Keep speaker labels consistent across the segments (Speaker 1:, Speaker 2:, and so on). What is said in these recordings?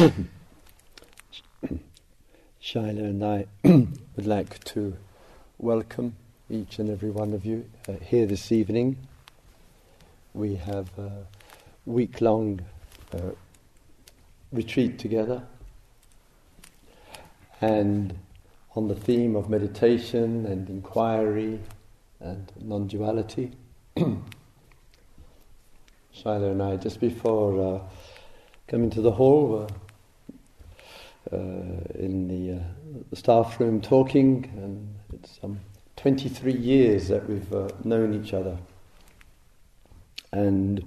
Speaker 1: Shaila and I would like to welcome each and every one of you uh, here this evening. We have a week long uh, retreat together and on the theme of meditation and inquiry and non duality. Shaila and I, just before uh, coming to the hall, were uh, in the, uh, the, staff room talking, and it's um, 23 years that we've uh, known each other and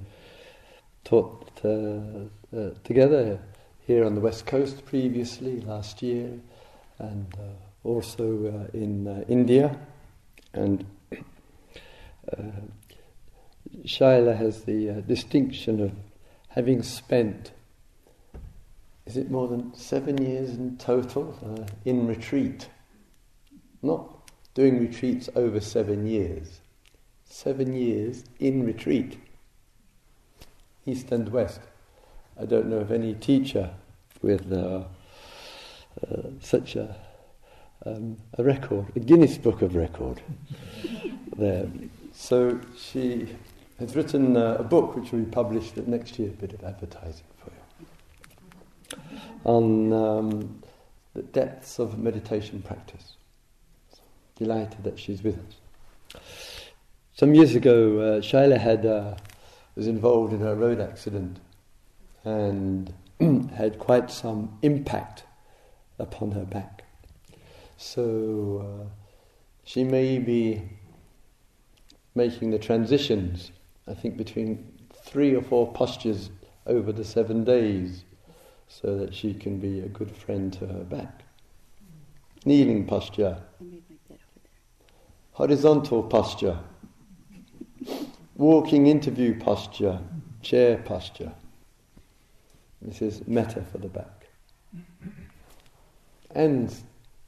Speaker 1: taught uh, uh, together here on the west coast previously last year, and uh, also in India. And Shaila has the distinction of having spent is it more than seven years in total uh, in retreat? Not doing retreats over seven years. Seven years in retreat. East and West. I don't know of any teacher with uh, uh, such a, um, a record, a Guinness Book of Record there. So she has written uh, a book which will be published next year, a bit of advertising on um, the depths of meditation practice. Delighted that she's with us. Some years ago, uh, Shaila had uh, was involved in a road accident and had quite some impact upon her back. So uh, she may be making the transitions, I think, between three or four postures over the seven days so that she can be a good friend to her back. Kneeling posture. Horizontal posture. Walking interview posture. Chair posture. This is metta for the back. And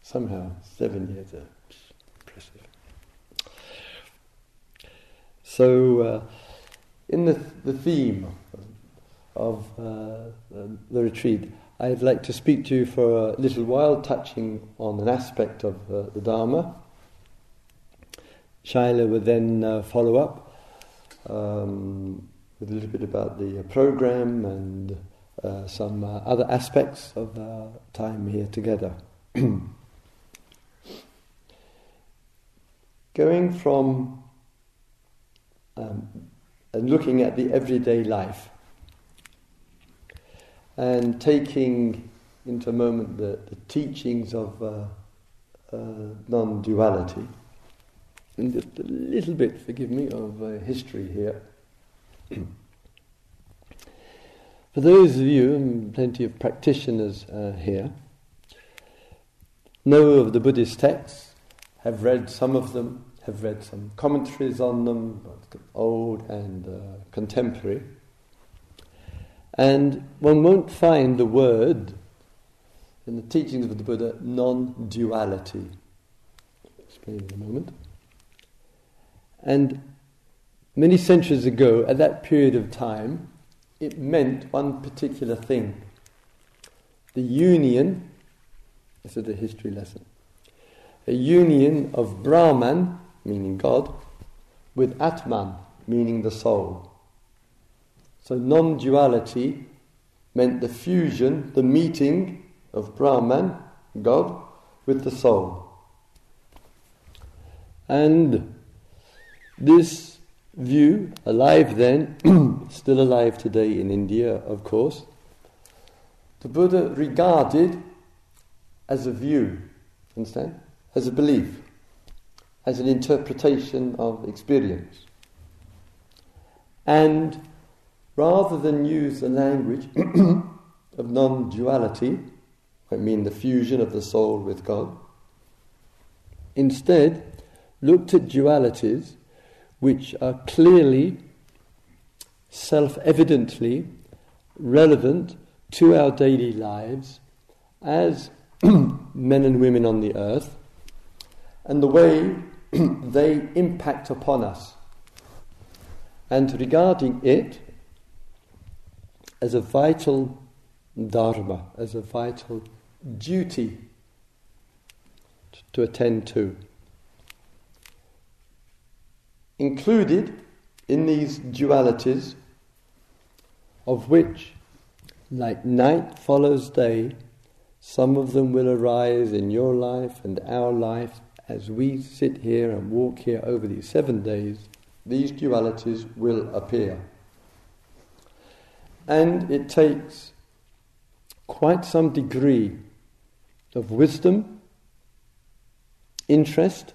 Speaker 1: somehow seven years are impressive. So, uh, in the, the theme of uh, the retreat, I'd like to speak to you for a little while, touching on an aspect of uh, the Dharma. Shaila will then uh, follow up um, with a little bit about the program and uh, some uh, other aspects of our time here together. Going from um, and looking at the everyday life and taking into a moment the, the teachings of uh, uh, non duality, and just a little bit, forgive me, of uh, history here. For those of you, and plenty of practitioners uh, here, know of the Buddhist texts, have read some of them, have read some commentaries on them, old and uh, contemporary. And one won't find the word in the teachings of the Buddha non duality. Explain in a moment. And many centuries ago, at that period of time, it meant one particular thing the union, this is a history lesson, a union of Brahman, meaning God, with Atman, meaning the soul. So non duality meant the fusion, the meeting of Brahman, God, with the soul. And this view, alive then, still alive today in India, of course, the Buddha regarded as a view, understand? As a belief, as an interpretation of experience. And rather than use the language of non duality, I mean the fusion of the soul with God, instead looked at dualities which are clearly, self evidently relevant to our daily lives as men and women on the earth and the way they impact upon us. And regarding it as a vital dharma, as a vital duty to attend to. Included in these dualities, of which, like night follows day, some of them will arise in your life and our life as we sit here and walk here over these seven days, these dualities will appear. And it takes quite some degree of wisdom, interest,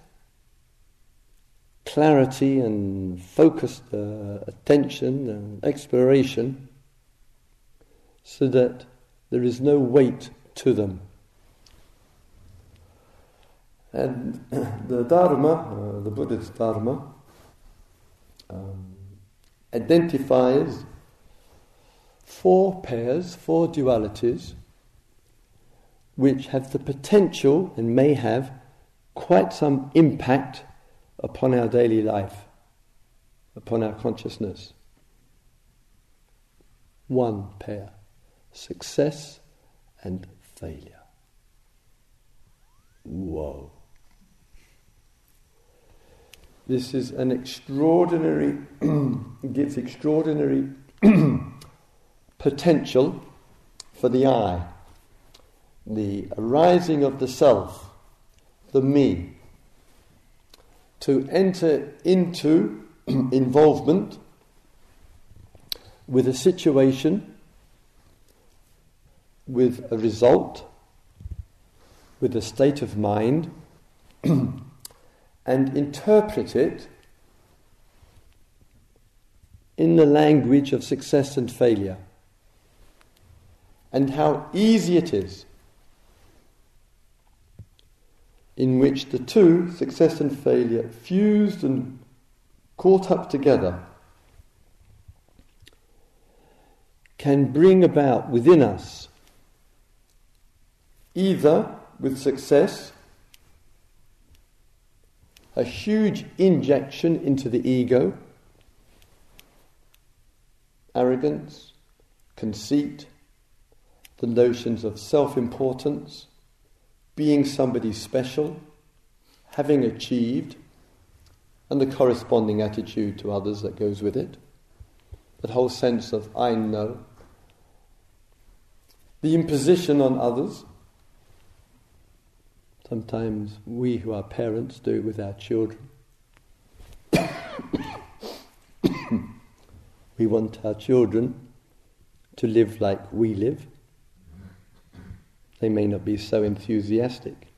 Speaker 1: clarity, and focused uh, attention and exploration so that there is no weight to them. And the Dharma, uh, the Buddha's Dharma, um, identifies four pairs, four dualities, which have the potential and may have quite some impact upon our daily life, upon our consciousness. One pair success and failure. Whoa. This is an extraordinary, gives extraordinary potential for the I, the arising of the self, the me, to enter into involvement with a situation, with a result, with a state of mind, and interpret it in the language of success and failure and how easy it is in which the two, success and failure, fused and caught up together, can bring about within us either with success a huge injection into the ego, arrogance, conceit, the notions of self importance, being somebody special, having achieved, and the corresponding attitude to others that goes with it. That whole sense of I know. The imposition on others. Sometimes we who are parents do it with our children. we want our children to live like we live. They may not be so enthusiastic.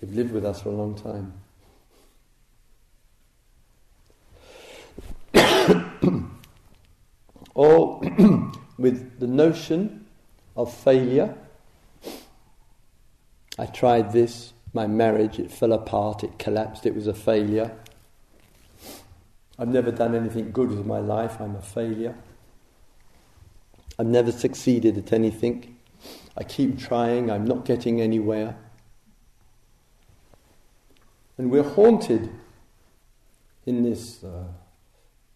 Speaker 1: They've lived with us for a long time. or with the notion of failure. I tried this, my marriage, it fell apart, it collapsed, it was a failure. I've never done anything good with my life, I'm a failure. I've never succeeded at anything. I keep trying, I'm not getting anywhere. And we're haunted in this uh,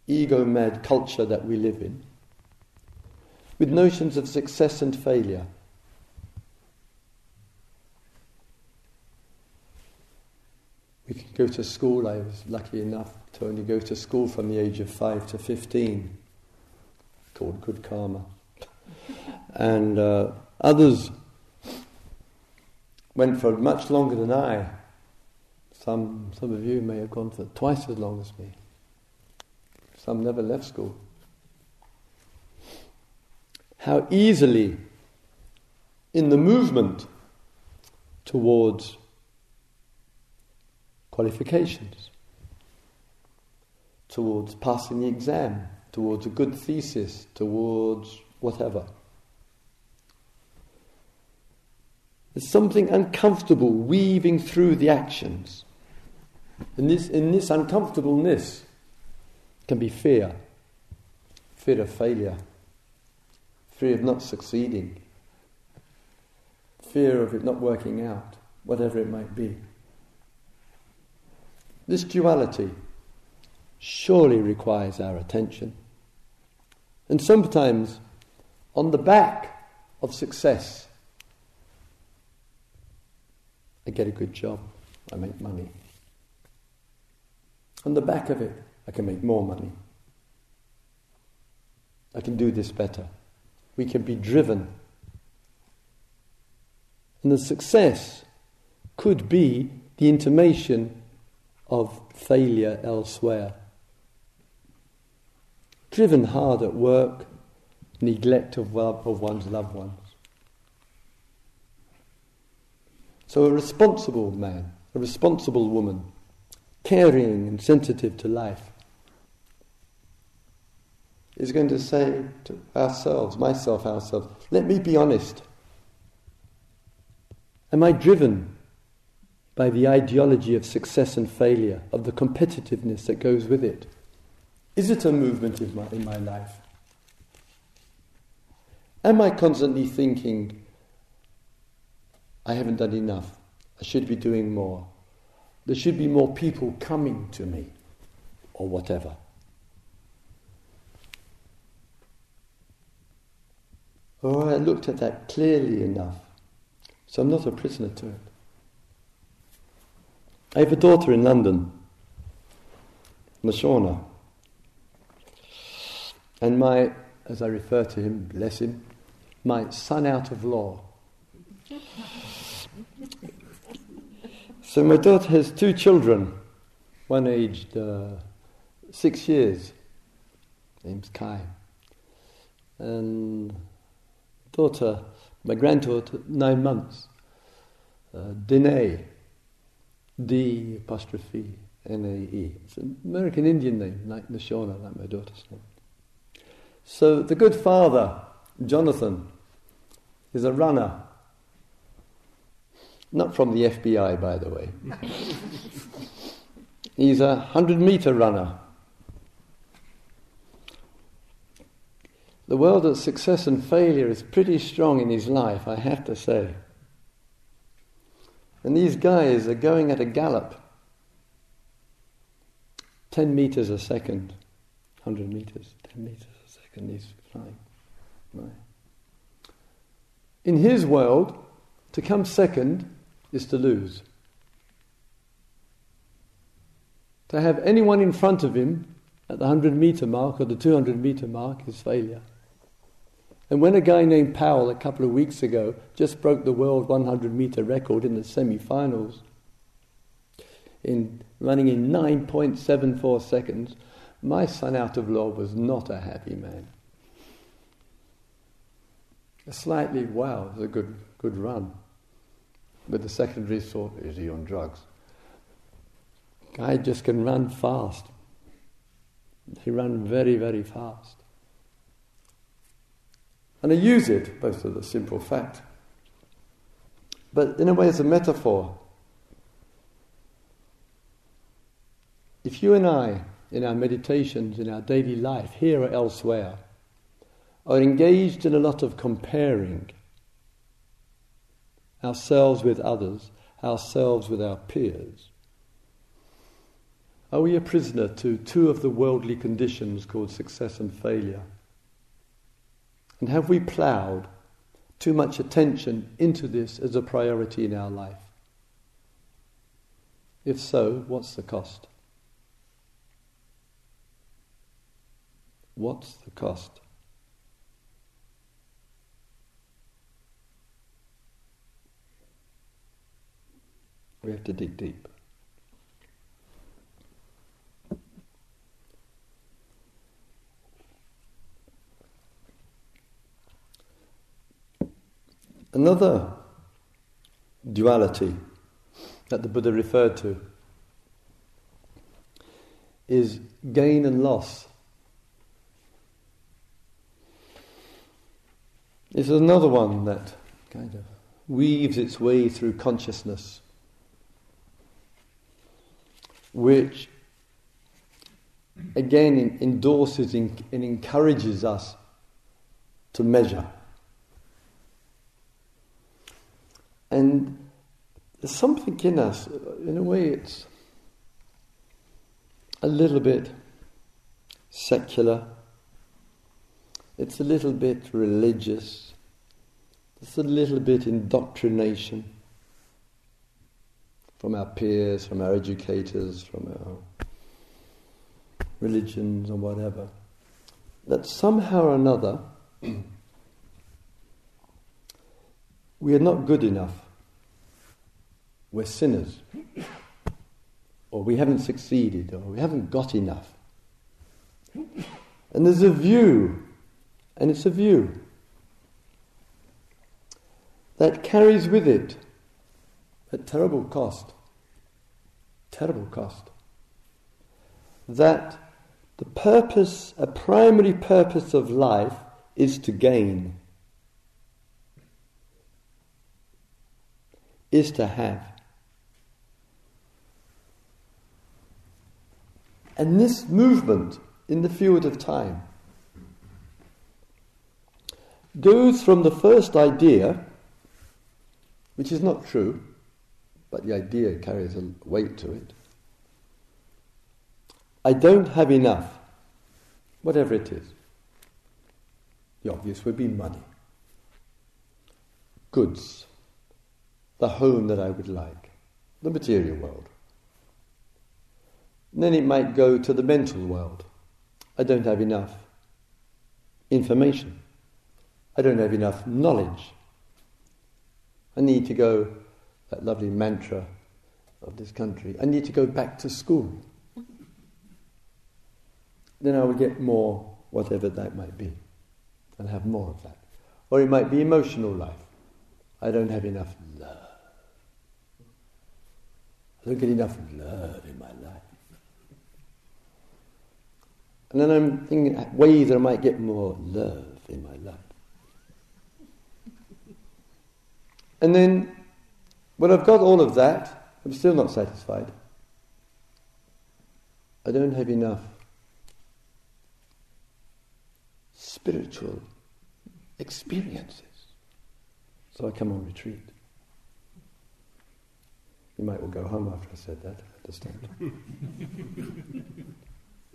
Speaker 1: ego mad culture that we live in with notions of success and failure. We can go to school. I was lucky enough to only go to school from the age of 5 to 15, called good karma. and uh, Others went for much longer than I. Some, some of you may have gone for twice as long as me. Some never left school. How easily, in the movement towards qualifications, towards passing the exam, towards a good thesis, towards whatever. There's something uncomfortable weaving through the actions. And this, in this uncomfortableness can be fear fear of failure, fear of not succeeding, fear of it not working out, whatever it might be. This duality surely requires our attention. And sometimes, on the back of success. I get a good job, I make money. On the back of it, I can make more money. I can do this better. We can be driven. And the success could be the intimation of failure elsewhere. Driven hard at work, neglect of, love, of one's loved ones. So, a responsible man, a responsible woman, caring and sensitive to life, is going to say to ourselves, myself, ourselves, let me be honest. Am I driven by the ideology of success and failure, of the competitiveness that goes with it? Is it a movement in my, in my life? Am I constantly thinking, I haven't done enough, I should be doing more, there should be more people coming to me, or whatever? Oh, I looked at that clearly enough, so I'm not a prisoner to it. I have a daughter in London, Nashona. And my, as I refer to him, bless him, my son out of law. So my daughter has two children, one aged uh, six years, name's Kai, and daughter, my granddaughter, nine months, uh, D'nae, D apostrophe N A E. It's an American Indian name, like Nashona, like my daughter's name. So the good father, Jonathan, is a runner. Not from the FBI, by the way. He's a 100 meter runner. The world of success and failure is pretty strong in his life, I have to say. And these guys are going at a gallop 10 meters a second, 100 meters, 10 meters a second, he's flying. In his world, to come second is to lose. To have anyone in front of him at the 100 meter mark or the 200 meter mark is failure. And when a guy named Powell a couple of weeks ago just broke the world 100 meter record in the semi finals, in running in 9.74 seconds, my son out of law was not a happy man. A slightly, wow, it was a good, good run. But the secondary thought, is he on drugs? Guy just can run fast. He ran very, very fast. And I use it, both of the simple fact, but in a way as a metaphor. If you and I, in our meditations, in our daily life, here or elsewhere, are engaged in a lot of comparing ourselves with others, ourselves with our peers, are we a prisoner to two of the worldly conditions called success and failure? And have we ploughed too much attention into this as a priority in our life? If so, what's the cost? What's the cost? We have to dig deep. Another duality that the Buddha referred to is gain and loss. Is another one that kind of weaves its way through consciousness, which again endorses and encourages us to measure. And there's something in us, in a way, it's a little bit secular, it's a little bit religious, it's a little bit indoctrination from our peers, from our educators, from our religions or whatever, that somehow or another we are not good enough. We're sinners. Or we haven't succeeded, or we haven't got enough. And there's a view, and it's a view that carries with it a terrible cost. Terrible cost. That the purpose, a primary purpose of life is to gain, is to have. And this movement in the field of time goes from the first idea, which is not true, but the idea carries a weight to it. I don't have enough, whatever it is. The obvious would be money, goods, the home that I would like, the material world. And then it might go to the mental world. I don't have enough information. I don't have enough knowledge. I need to go, that lovely mantra of this country, I need to go back to school. Then I will get more, whatever that might be, and have more of that. Or it might be emotional life. I don't have enough love. I don't get enough love in my life. And then I'm thinking ways that I might get more love in my life. And then, when I've got all of that, I'm still not satisfied. I don't have enough spiritual experiences. So I come on retreat. You might well go home after I said that, I understand.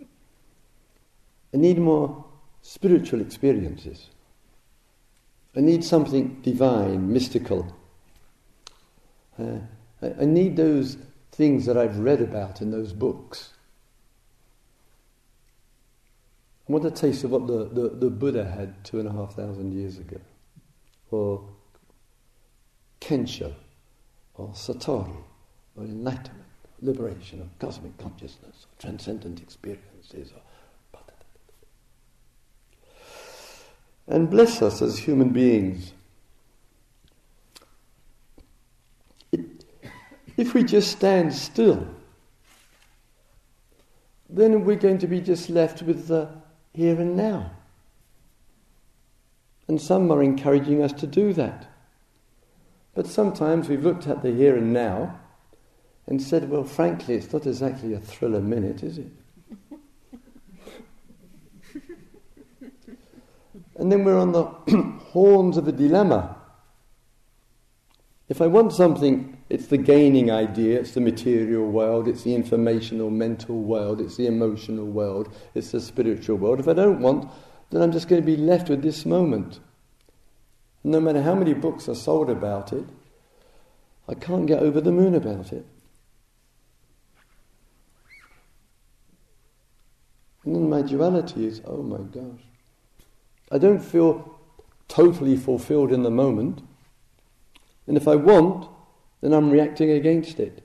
Speaker 1: I need more spiritual experiences. I need something divine, mystical. Uh, I, I need those things that I've read about in those books. I want a taste of what the, the, the Buddha had two and a half thousand years ago, or Kensho, or Satori, or enlightenment, liberation, or cosmic consciousness, or transcendent experiences, or and bless us as human beings. If we just stand still, then we're going to be just left with the here and now. And some are encouraging us to do that. But sometimes we've looked at the here and now and said, well, frankly, it's not exactly a thriller minute, is it? And then we're on the horns of a dilemma. If I want something, it's the gaining idea, it's the material world, it's the informational mental world, it's the emotional world, it's the spiritual world. If I don't want, then I'm just going to be left with this moment. No matter how many books are sold about it, I can't get over the moon about it. And then my duality is, oh my gosh. I don't feel totally fulfilled in the moment. And if I want, then I'm reacting against it.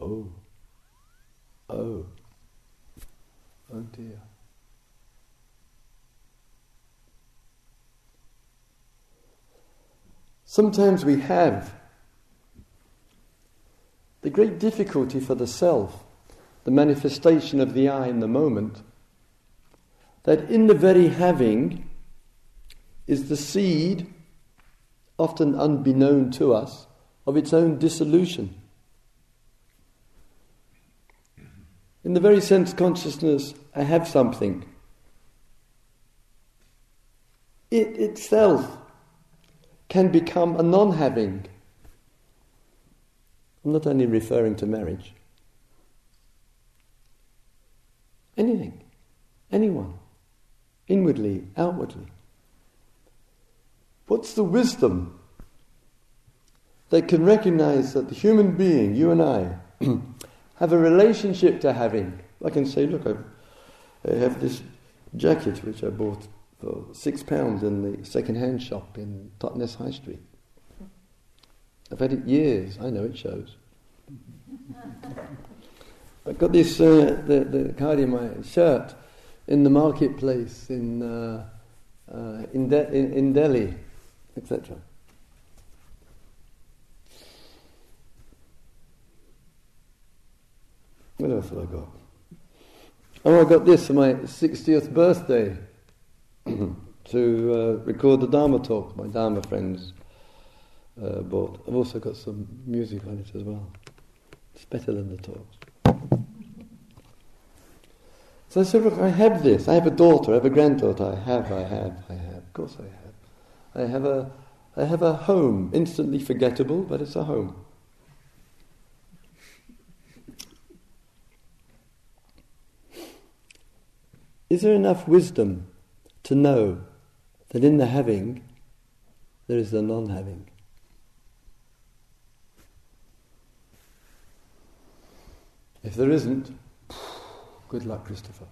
Speaker 1: Oh, oh, oh dear. Sometimes we have the great difficulty for the self, the manifestation of the I in the moment, that in the very having is the seed, often unbeknown to us, of its own dissolution. In the very sense consciousness, I have something. It itself can become a non having. I'm not only referring to marriage. Anything, anyone inwardly, outwardly. What's the wisdom that can recognize that the human being, you and I, have a relationship to having? I can say, look, I've, I have this jacket which I bought for six pounds in the second-hand shop in Totnes High Street. I've had it years. I know it shows. I got this uh, the the card in my shirt in the marketplace in uh, uh, in, De- in, in Delhi, etc. What else have I got? Oh, I got this for my 60th birthday to uh, record the Dharma talk my Dharma friends uh, bought. I've also got some music on it as well. It's better than the talks. So I said, look, I have this. I have a daughter, I have a granddaughter. I have, I have, I have. Of course I have. I have a, I have a home, instantly forgettable, but it's a home. Is there enough wisdom to know that in the having there is the non having? If there isn't, good luck, Christopher.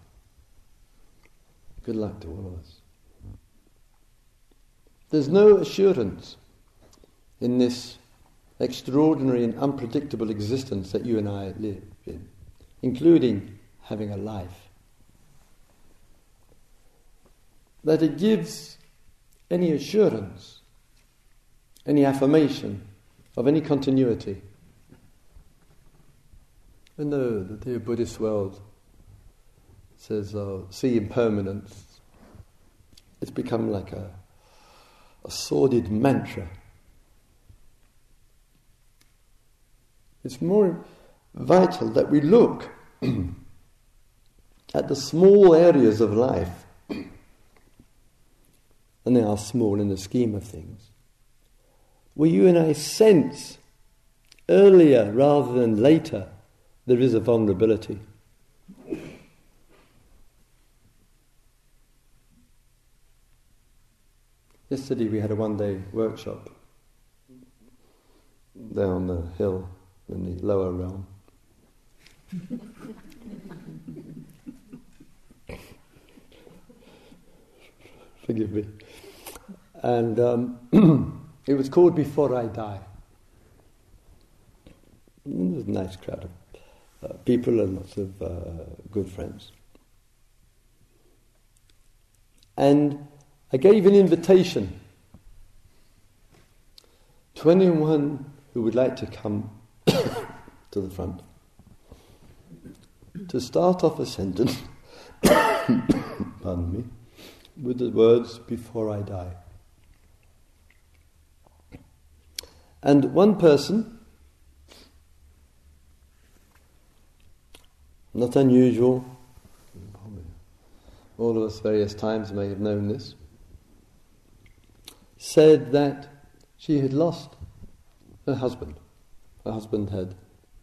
Speaker 1: Good luck to all of us. There's no assurance in this extraordinary and unpredictable existence that you and I live in, including having a life, that it gives any assurance, any affirmation of any continuity and the, the Buddhist world says, uh, see impermanence. It's become like a, a sordid mantra. It's more vital that we look at the small areas of life, and they are small in the scheme of things, Were you and I sense earlier rather than later there is a vulnerability. Yesterday we had a one day workshop down the hill in the lower realm. Forgive me. And um, it was called Before I Die. And it was a nice crowd of uh, people and lots of uh, good friends. And I gave an invitation to anyone who would like to come to the front to start off a sentence, pardon me, with the words, before I die. And one person Not unusual. All of us, various times, may have known this. Said that she had lost her husband. Her husband had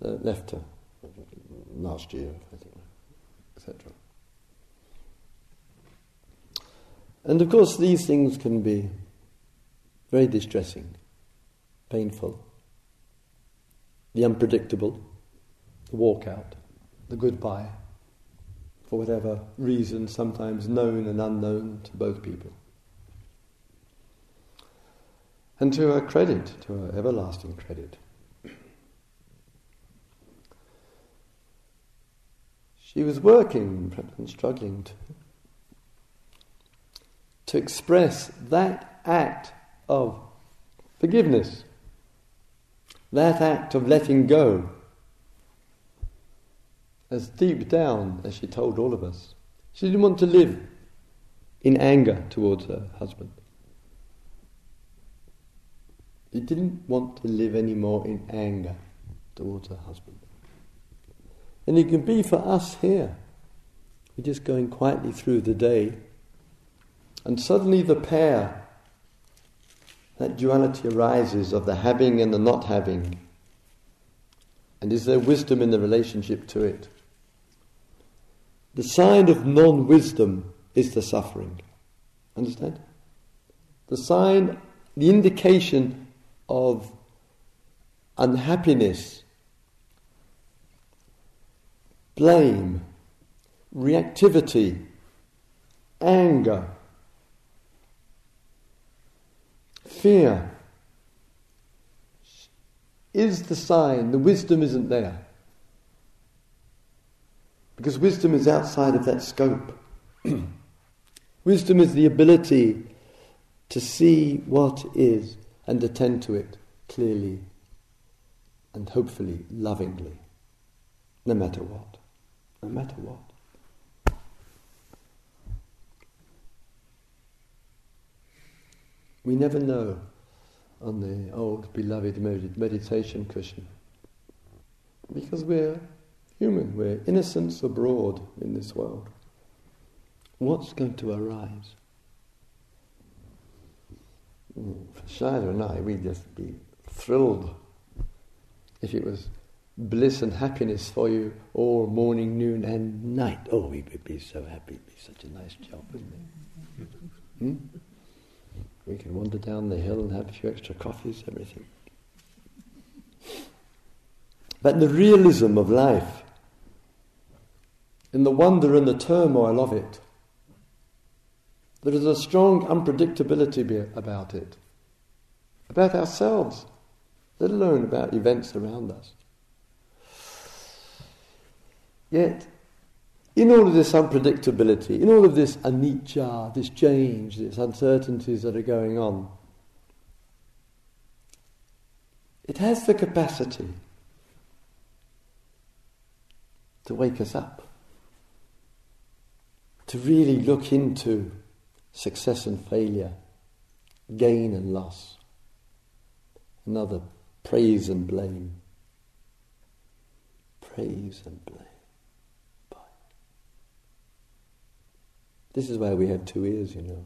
Speaker 1: uh, left her last year, I think, etc. And of course, these things can be very distressing, painful, the unpredictable, the walkout the goodbye, for whatever reason, sometimes known and unknown to both people. And to her credit, to her everlasting credit, she was working and struggling to, to express that act of forgiveness, that act of letting go as deep down as she told all of us. She didn't want to live in anger towards her husband. She didn't want to live anymore in anger towards her husband. And it can be for us here. We're just going quietly through the day, and suddenly the pair, that duality arises of the having and the not having. And is there wisdom in the relationship to it? The sign of non wisdom is the suffering. Understand? The sign the indication of unhappiness, blame, reactivity, anger, fear is the sign the wisdom isn't there. Because wisdom is outside of that scope. wisdom is the ability to see what is and attend to it clearly and hopefully lovingly, no matter what. No matter what. We never know on the old beloved meditation cushion because we're human, we're innocents abroad in this world. What's going to arise? Hmm, for Shaila and I, we'd just be thrilled if it was bliss and happiness for you all morning, noon, and night. Oh, we would be so happy. It'd be such a nice job, wouldn't it? Hmm? We can wander down the hill and have a few extra coffees, everything. But the realism of life, in the wonder and the turmoil of it, there is a strong unpredictability about it, about ourselves, let alone about events around us. Yet, in all of this unpredictability, in all of this anicca, this change, these uncertainties that are going on, it has the capacity to wake us up, to really look into success and failure, gain and loss, another praise and blame, praise and blame. This is why we have two ears, you know.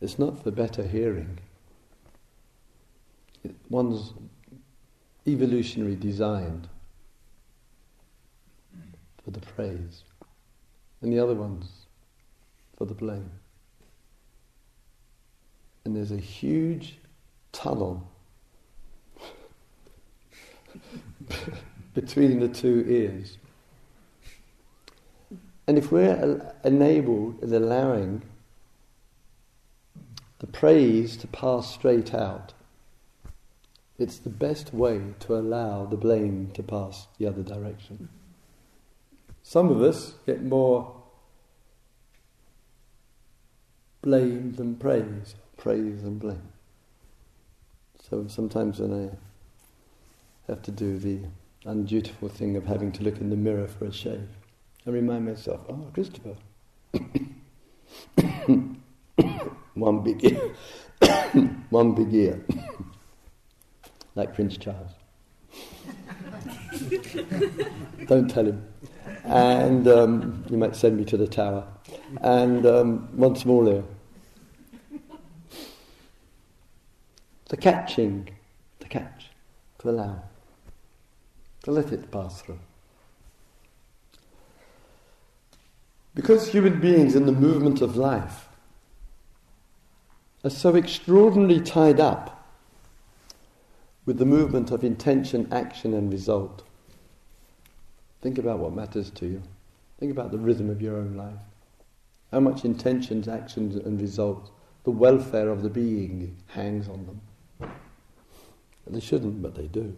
Speaker 1: It's not for better hearing. It, one's evolutionary designed for the praise, and the other one's for the blame. And there's a huge tunnel between the two ears. And if we're enabled and allowing the praise to pass straight out, it's the best way to allow the blame to pass the other direction. Some of us get more blame than praise, praise and blame. So sometimes when I have to do the undutiful thing of having to look in the mirror for a shave, I remind myself, oh, Christopher. one big ear. one big ear. like Prince Charles. Don't tell him. And um, you might send me to the tower. And um, one small ear. The catching, the catch, to allow, to let it pass through. Because human beings in the movement of life are so extraordinarily tied up with the movement of intention, action, and result. Think about what matters to you. Think about the rhythm of your own life. How much intentions, actions, and results, the welfare of the being hangs on them. They shouldn't, but they do.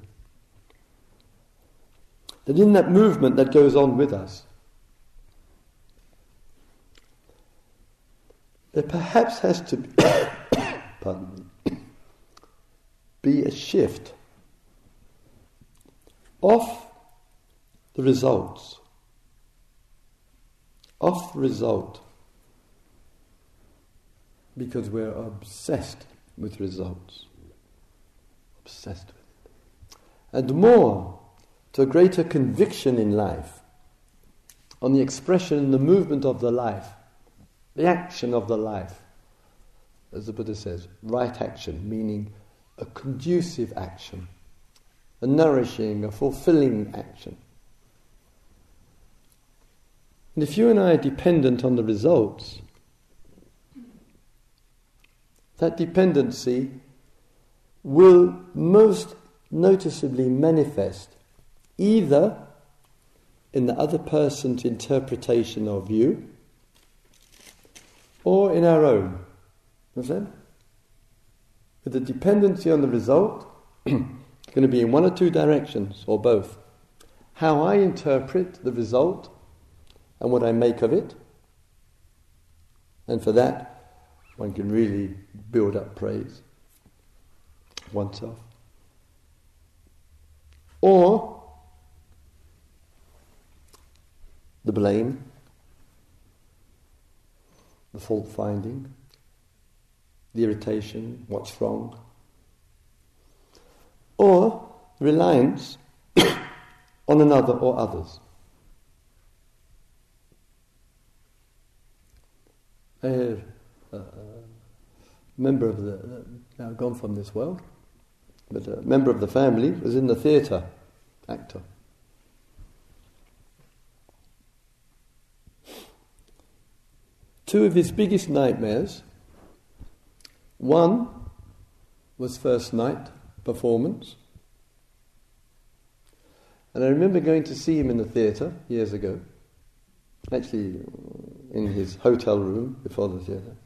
Speaker 1: That in that movement that goes on with us, there perhaps has to be, pardon me, be a shift off the results, off the result, because we're obsessed with results, obsessed with it, and more to a greater conviction in life on the expression and the movement of the life the action of the life. As the Buddha says, right action, meaning a conducive action, a nourishing, a fulfilling action. And if you and I are dependent on the results, that dependency will most noticeably manifest either in the other person's interpretation of you or in our own. Understand? With the dependency on the result, it's going to be in one or two directions, or both. How I interpret the result and what I make of it. And for that, one can really build up praise oneself. Or the blame, the fault finding, the irritation, what's wrong, or reliance on another or others. I a member of the, now gone from this world, but a member of the family was in the theatre, actor. Two of his biggest nightmares one was first night performance. And I remember going to see him in the theatre years ago, actually in his hotel room before the theatre.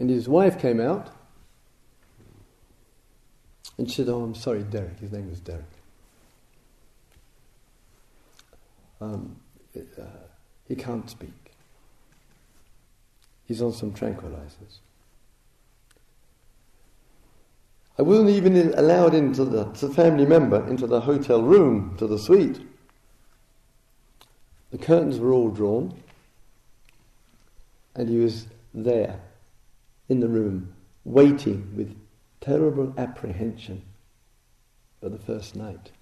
Speaker 1: And his wife came out and she said, Oh, I'm sorry, Derek. His name was Derek. Um, uh, he can't speak. He's on some tranquilizers. I wasn't even allowed into the, the family member into the hotel room, to the suite. The curtains were all drawn, and he was there in the room, waiting with terrible apprehension for the first night.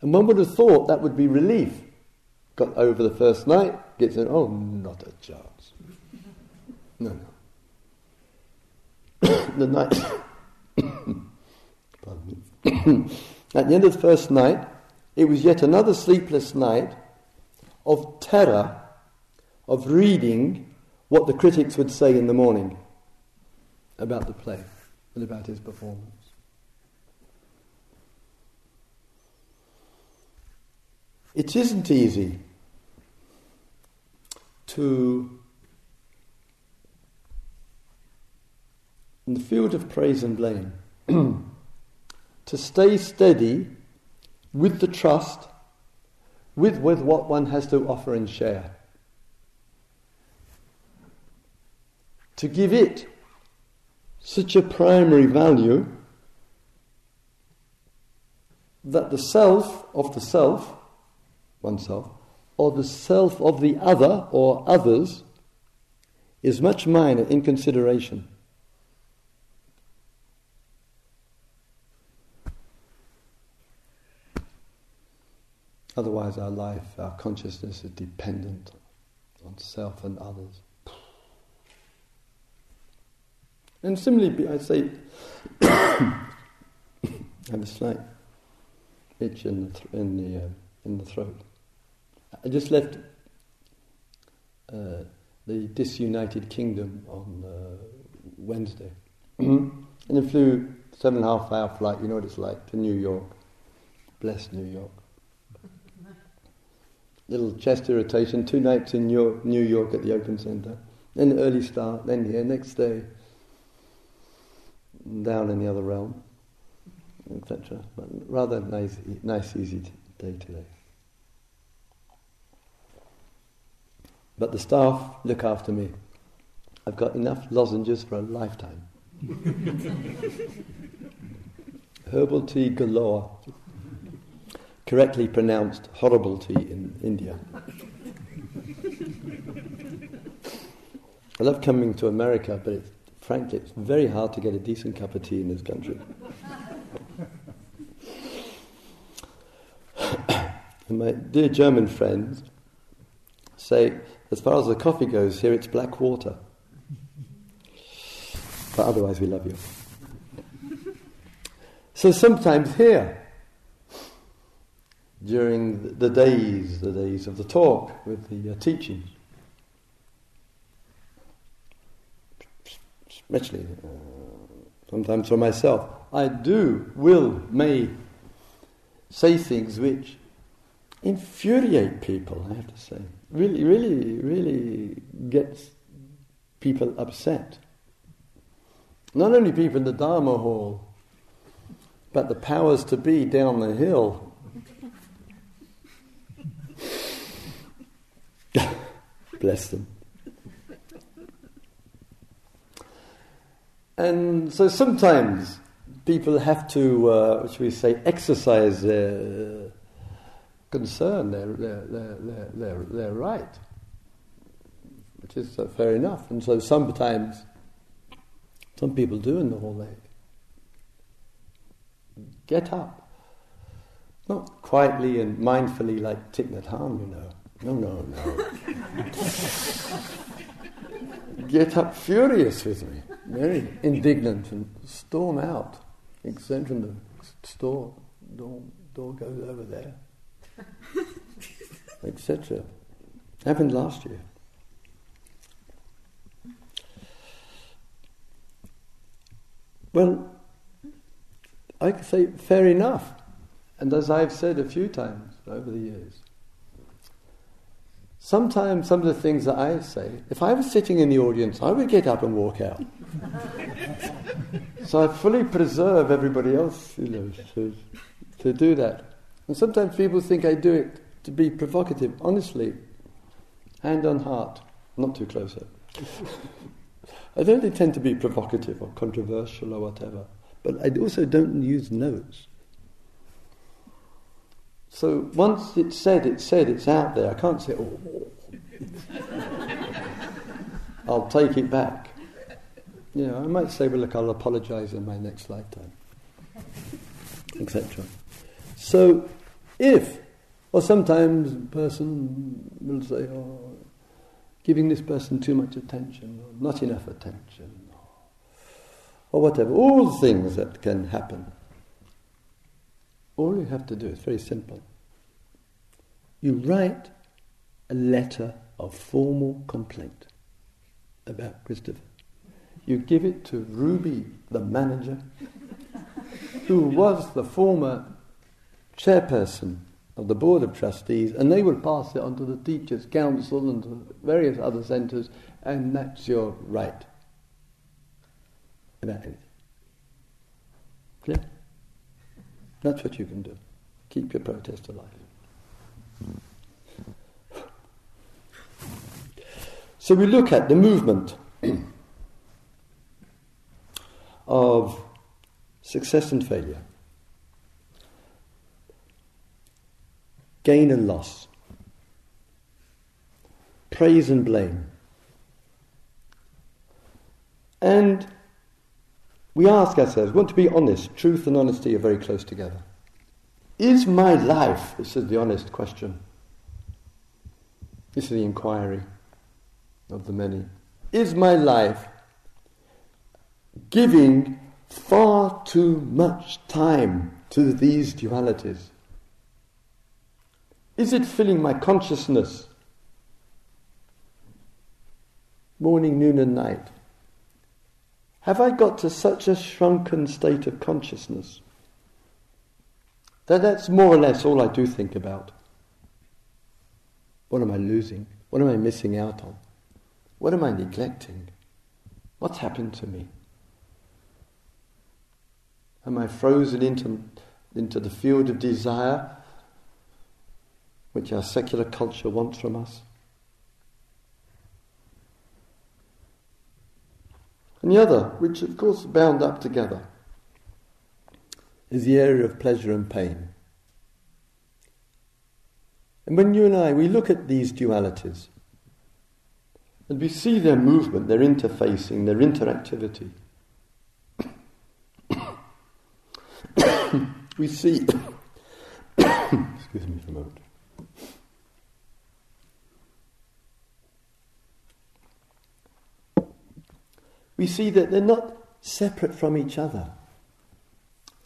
Speaker 1: And one would have thought that would be relief. Got over the first night, gets in, oh, not a chance. No, no. the night, at the end of the first night, it was yet another sleepless night of terror of reading what the critics would say in the morning about the play and about his performance. It isn't easy to in the field of praise and blame, to stay steady with the trust, with, with what one has to offer and share. To give it such a primary value that the self of the self, oneself, or the self of the other or others is much minor in consideration. Otherwise, our life, our consciousness is dependent on self and others. And similarly, I say, I have a slight itch in the, th- in the, uh, in the throat. I just left uh, the disunited kingdom on uh, Wednesday. and then flew seven and a half hour flight, you know what it's like, to New York. Bless New York little chest irritation, two nights in New York at the Open Center, then early start, then here, next day, down in the other realm, etc. But rather nice, nice, easy day today. But the staff look after me. I've got enough lozenges for a lifetime. Herbal tea galore correctly pronounced horrible tea in India. I love coming to America, but it's, frankly, it's very hard to get a decent cup of tea in this country. and my dear German friends say, as far as the coffee goes, here it's black water. But otherwise, we love you. So sometimes here, during the days, the days of the talk with the uh, teaching. especially uh, sometimes for myself, I do, will, may say things which infuriate people, I have to say. Really, really, really gets people upset. Not only people in the Dharma hall, but the powers to be down the hill. Bless them. And so sometimes people have to, uh, should we say, exercise their concern, their, their, their, their, their, right, which is uh, fair enough. And so sometimes, some people do in the hall, they get up. Not quietly and mindfully like Thich Nhat Hanh, you know. No, no, no. get up furious with me very indignant and storm out. Exit from the store, door, door goes over there, etc. Happened last year. Well, I could say fair enough. And as I've said a few times over the years, sometimes some of the things that I say, if I was sitting in the audience, I would get up and walk out. so I fully preserve everybody else, you know, to, to do that. And sometimes people think I do it to be provocative. Honestly, hand on heart, not too close I don't intend to be provocative or controversial or whatever, but I also don't use notes. So once it's said, it's said, it's out there. I can't say, oh, I'll take it back. You know, I might say, well, look, I'll apologize in my next lifetime, etc. So, if, or sometimes a person will say, oh, giving this person too much attention, or not enough attention, or, or whatever, all things that can happen. All you have to do is very simple. You write a letter of formal complaint about Christopher you give it to Ruby, the manager, who was the former chairperson of the Board of Trustees, and they will pass it on to the Teachers' Council and to various other centres, and that's your right about anything. Clear? That's what you can do. Keep your protest alive. So we look at the movement. of success and failure, gain and loss, praise and blame. And we ask ourselves, we want to be honest. Truth and honesty are very close together. Is my life, this is the honest question, this is the inquiry of the many, is my life giving far too much time to these dualities? Is it filling my consciousness morning, noon, and night? Have I got to such a shrunken state of consciousness that that's more or less all I do think about? What am I losing? What am I missing out on? What am I neglecting? What's happened to me? Am I frozen into, into the field of desire which our secular culture wants from us? And the other, which of course bound up together, is the area of pleasure and pain. And when you and I, we look at these dualities, and we see their movement, their interfacing, their interactivity, we see, excuse me for a moment. We see that they're not separate from each other.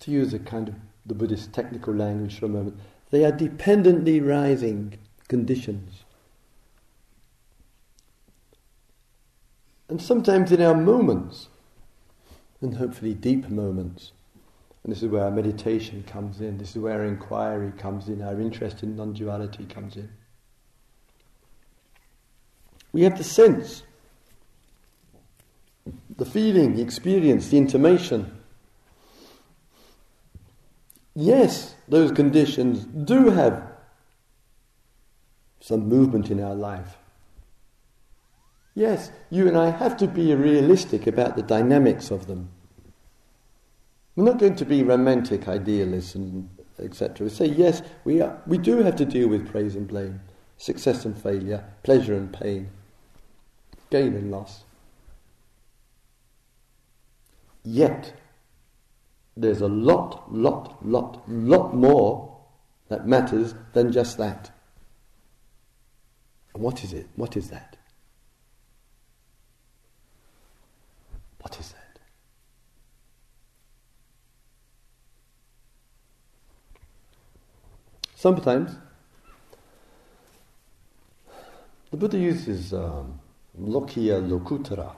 Speaker 1: To use a kind of the Buddhist technical language for a moment, they are dependently rising conditions. And sometimes in our moments, and hopefully deep moments. And this is where our meditation comes in, this is where our inquiry comes in, our interest in non duality comes in. We have the sense, the feeling, the experience, the intimation. Yes, those conditions do have some movement in our life. Yes, you and I have to be realistic about the dynamics of them. We're not going to be romantic idealists and etc. We say, yes, we, are, we do have to deal with praise and blame, success and failure, pleasure and pain, gain and loss. Yet, there's a lot, lot, lot, lot more that matters than just that. What is it? What is that? What is that? Sometimes the Buddha uses um, Lokiya Lokuttara.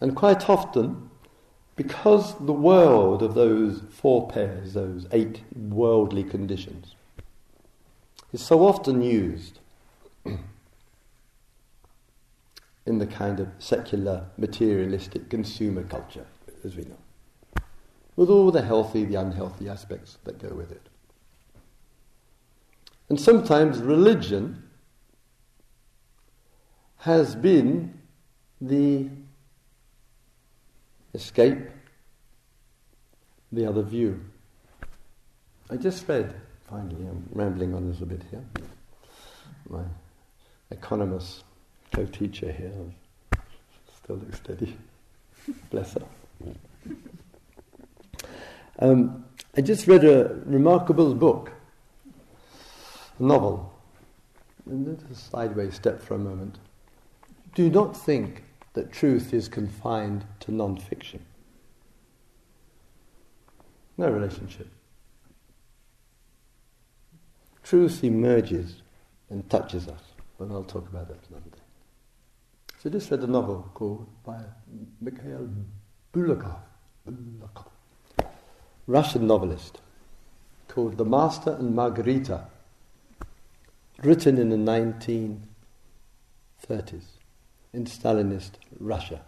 Speaker 1: And quite often, because the world of those four pairs, those eight worldly conditions, is so often used in the kind of secular, materialistic consumer culture, as we know, with all the healthy, the unhealthy aspects that go with it. And sometimes religion has been the escape, the other view. I just read, finally, I'm rambling on a little bit here. My economist co teacher here still looks steady. Bless her. Um, I just read a remarkable book, a novel. And a sideways step for a moment do not think that truth is confined to non fiction. No relationship. Truth emerges and touches us, but I'll talk about that another day. So just read a novel called by Mikhail Bulgakov, Bulgakov, Russian novelist, called The Master and Margarita, written in the 1930s in Stalinist Russia.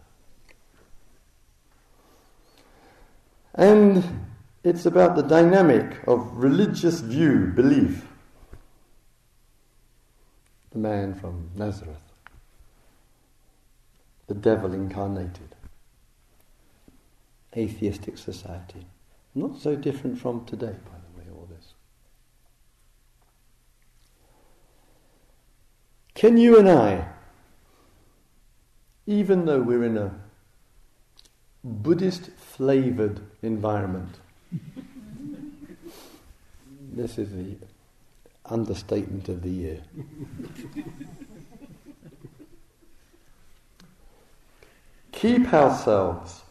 Speaker 1: And it's about the dynamic of religious view, belief. The man from Nazareth, the devil incarnated, atheistic society. Not so different from today, by the way, all this. Can you and I even though we're in a Buddhist flavored environment. this is the understatement of the year. Keep ourselves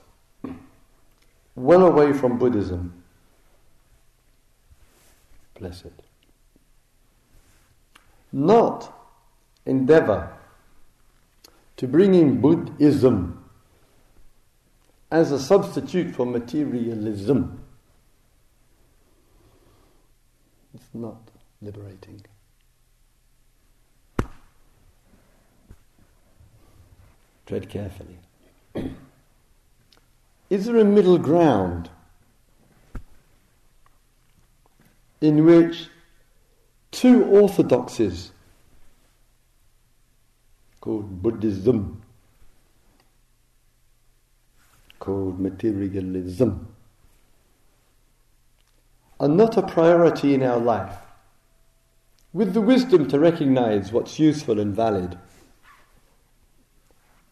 Speaker 1: well away from Buddhism. Blessed. Not endeavor to bring in Buddhism as a substitute for materialism. It's not liberating. Tread carefully. Is there a middle ground in which two orthodoxies called Buddhism, called materialism, are not a priority in our life, with the wisdom to recognize what's useful and valid,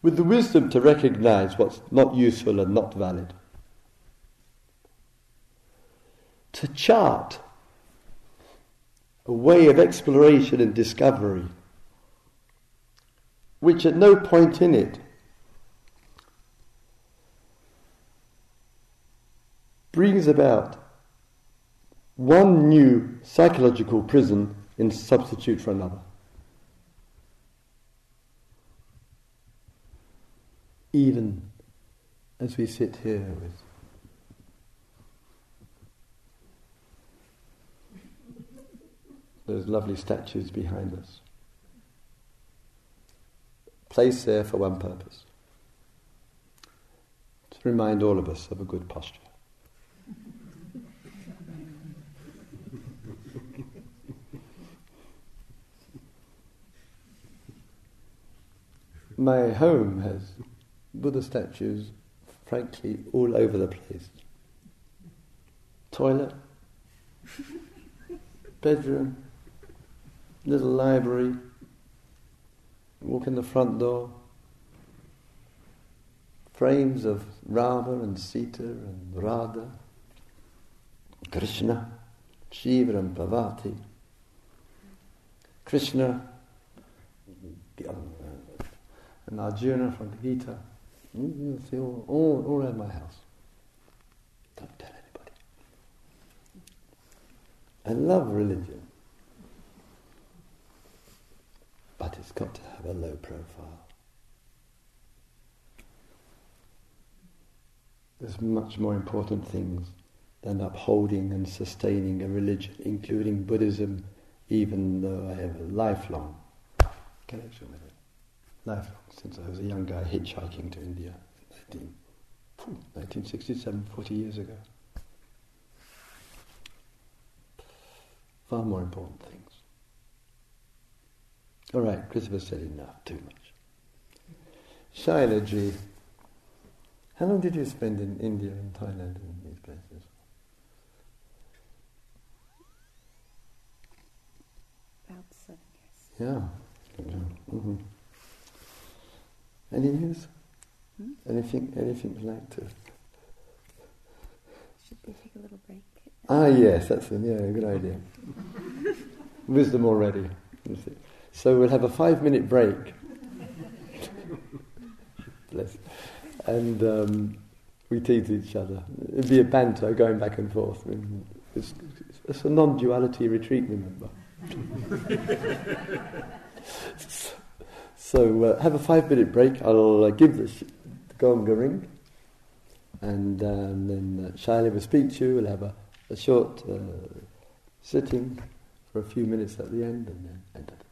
Speaker 1: with the wisdom to recognize what's not useful and not valid, to chart a way of exploration and discovery which at no point in it brings about one new psychological prison in substitute for another. Even as we sit here with those lovely statues behind us, placed there for one purpose to remind all of us of a good posture. My home has Buddha statues, frankly, all over the place. Toilet, bedroom, little library, walk in the front door, frames of Rama and Sita and Radha, Krishna, Shiva and Parvati, Krishna, and Arjuna from the Gita. You see all, all, all around my house. Don't tell anybody. I love religion, but it's got to have a low profile. There's much more important things than upholding and sustaining a religion, including Buddhism, even though I have a lifelong connection with it life since I was a young guy hitchhiking to India in 19, 1967, 40 years ago. Far more important things. All right, Christopher said enough, too much. Shailaji, how long did you spend in India and Thailand and these places?
Speaker 2: About seven years.
Speaker 1: Yeah. Mm-hmm. Any news? Hmm? Anything? Anything you'd like to?
Speaker 2: Should we take a little break?
Speaker 1: Ah, yes, that's a yeah, good idea. Wisdom already. So we'll have a five-minute break. Bless. And um, we tease each other. It'd be a banter going back and forth. It's, it's, a non-duality retreat, remember. So uh, have a five minute break. I'll uh, give the, sh- the gong a ring, and, um, then uh, Shaila will speak to you. We'll have a, a short uh, sitting for a few minutes at the end, and then end of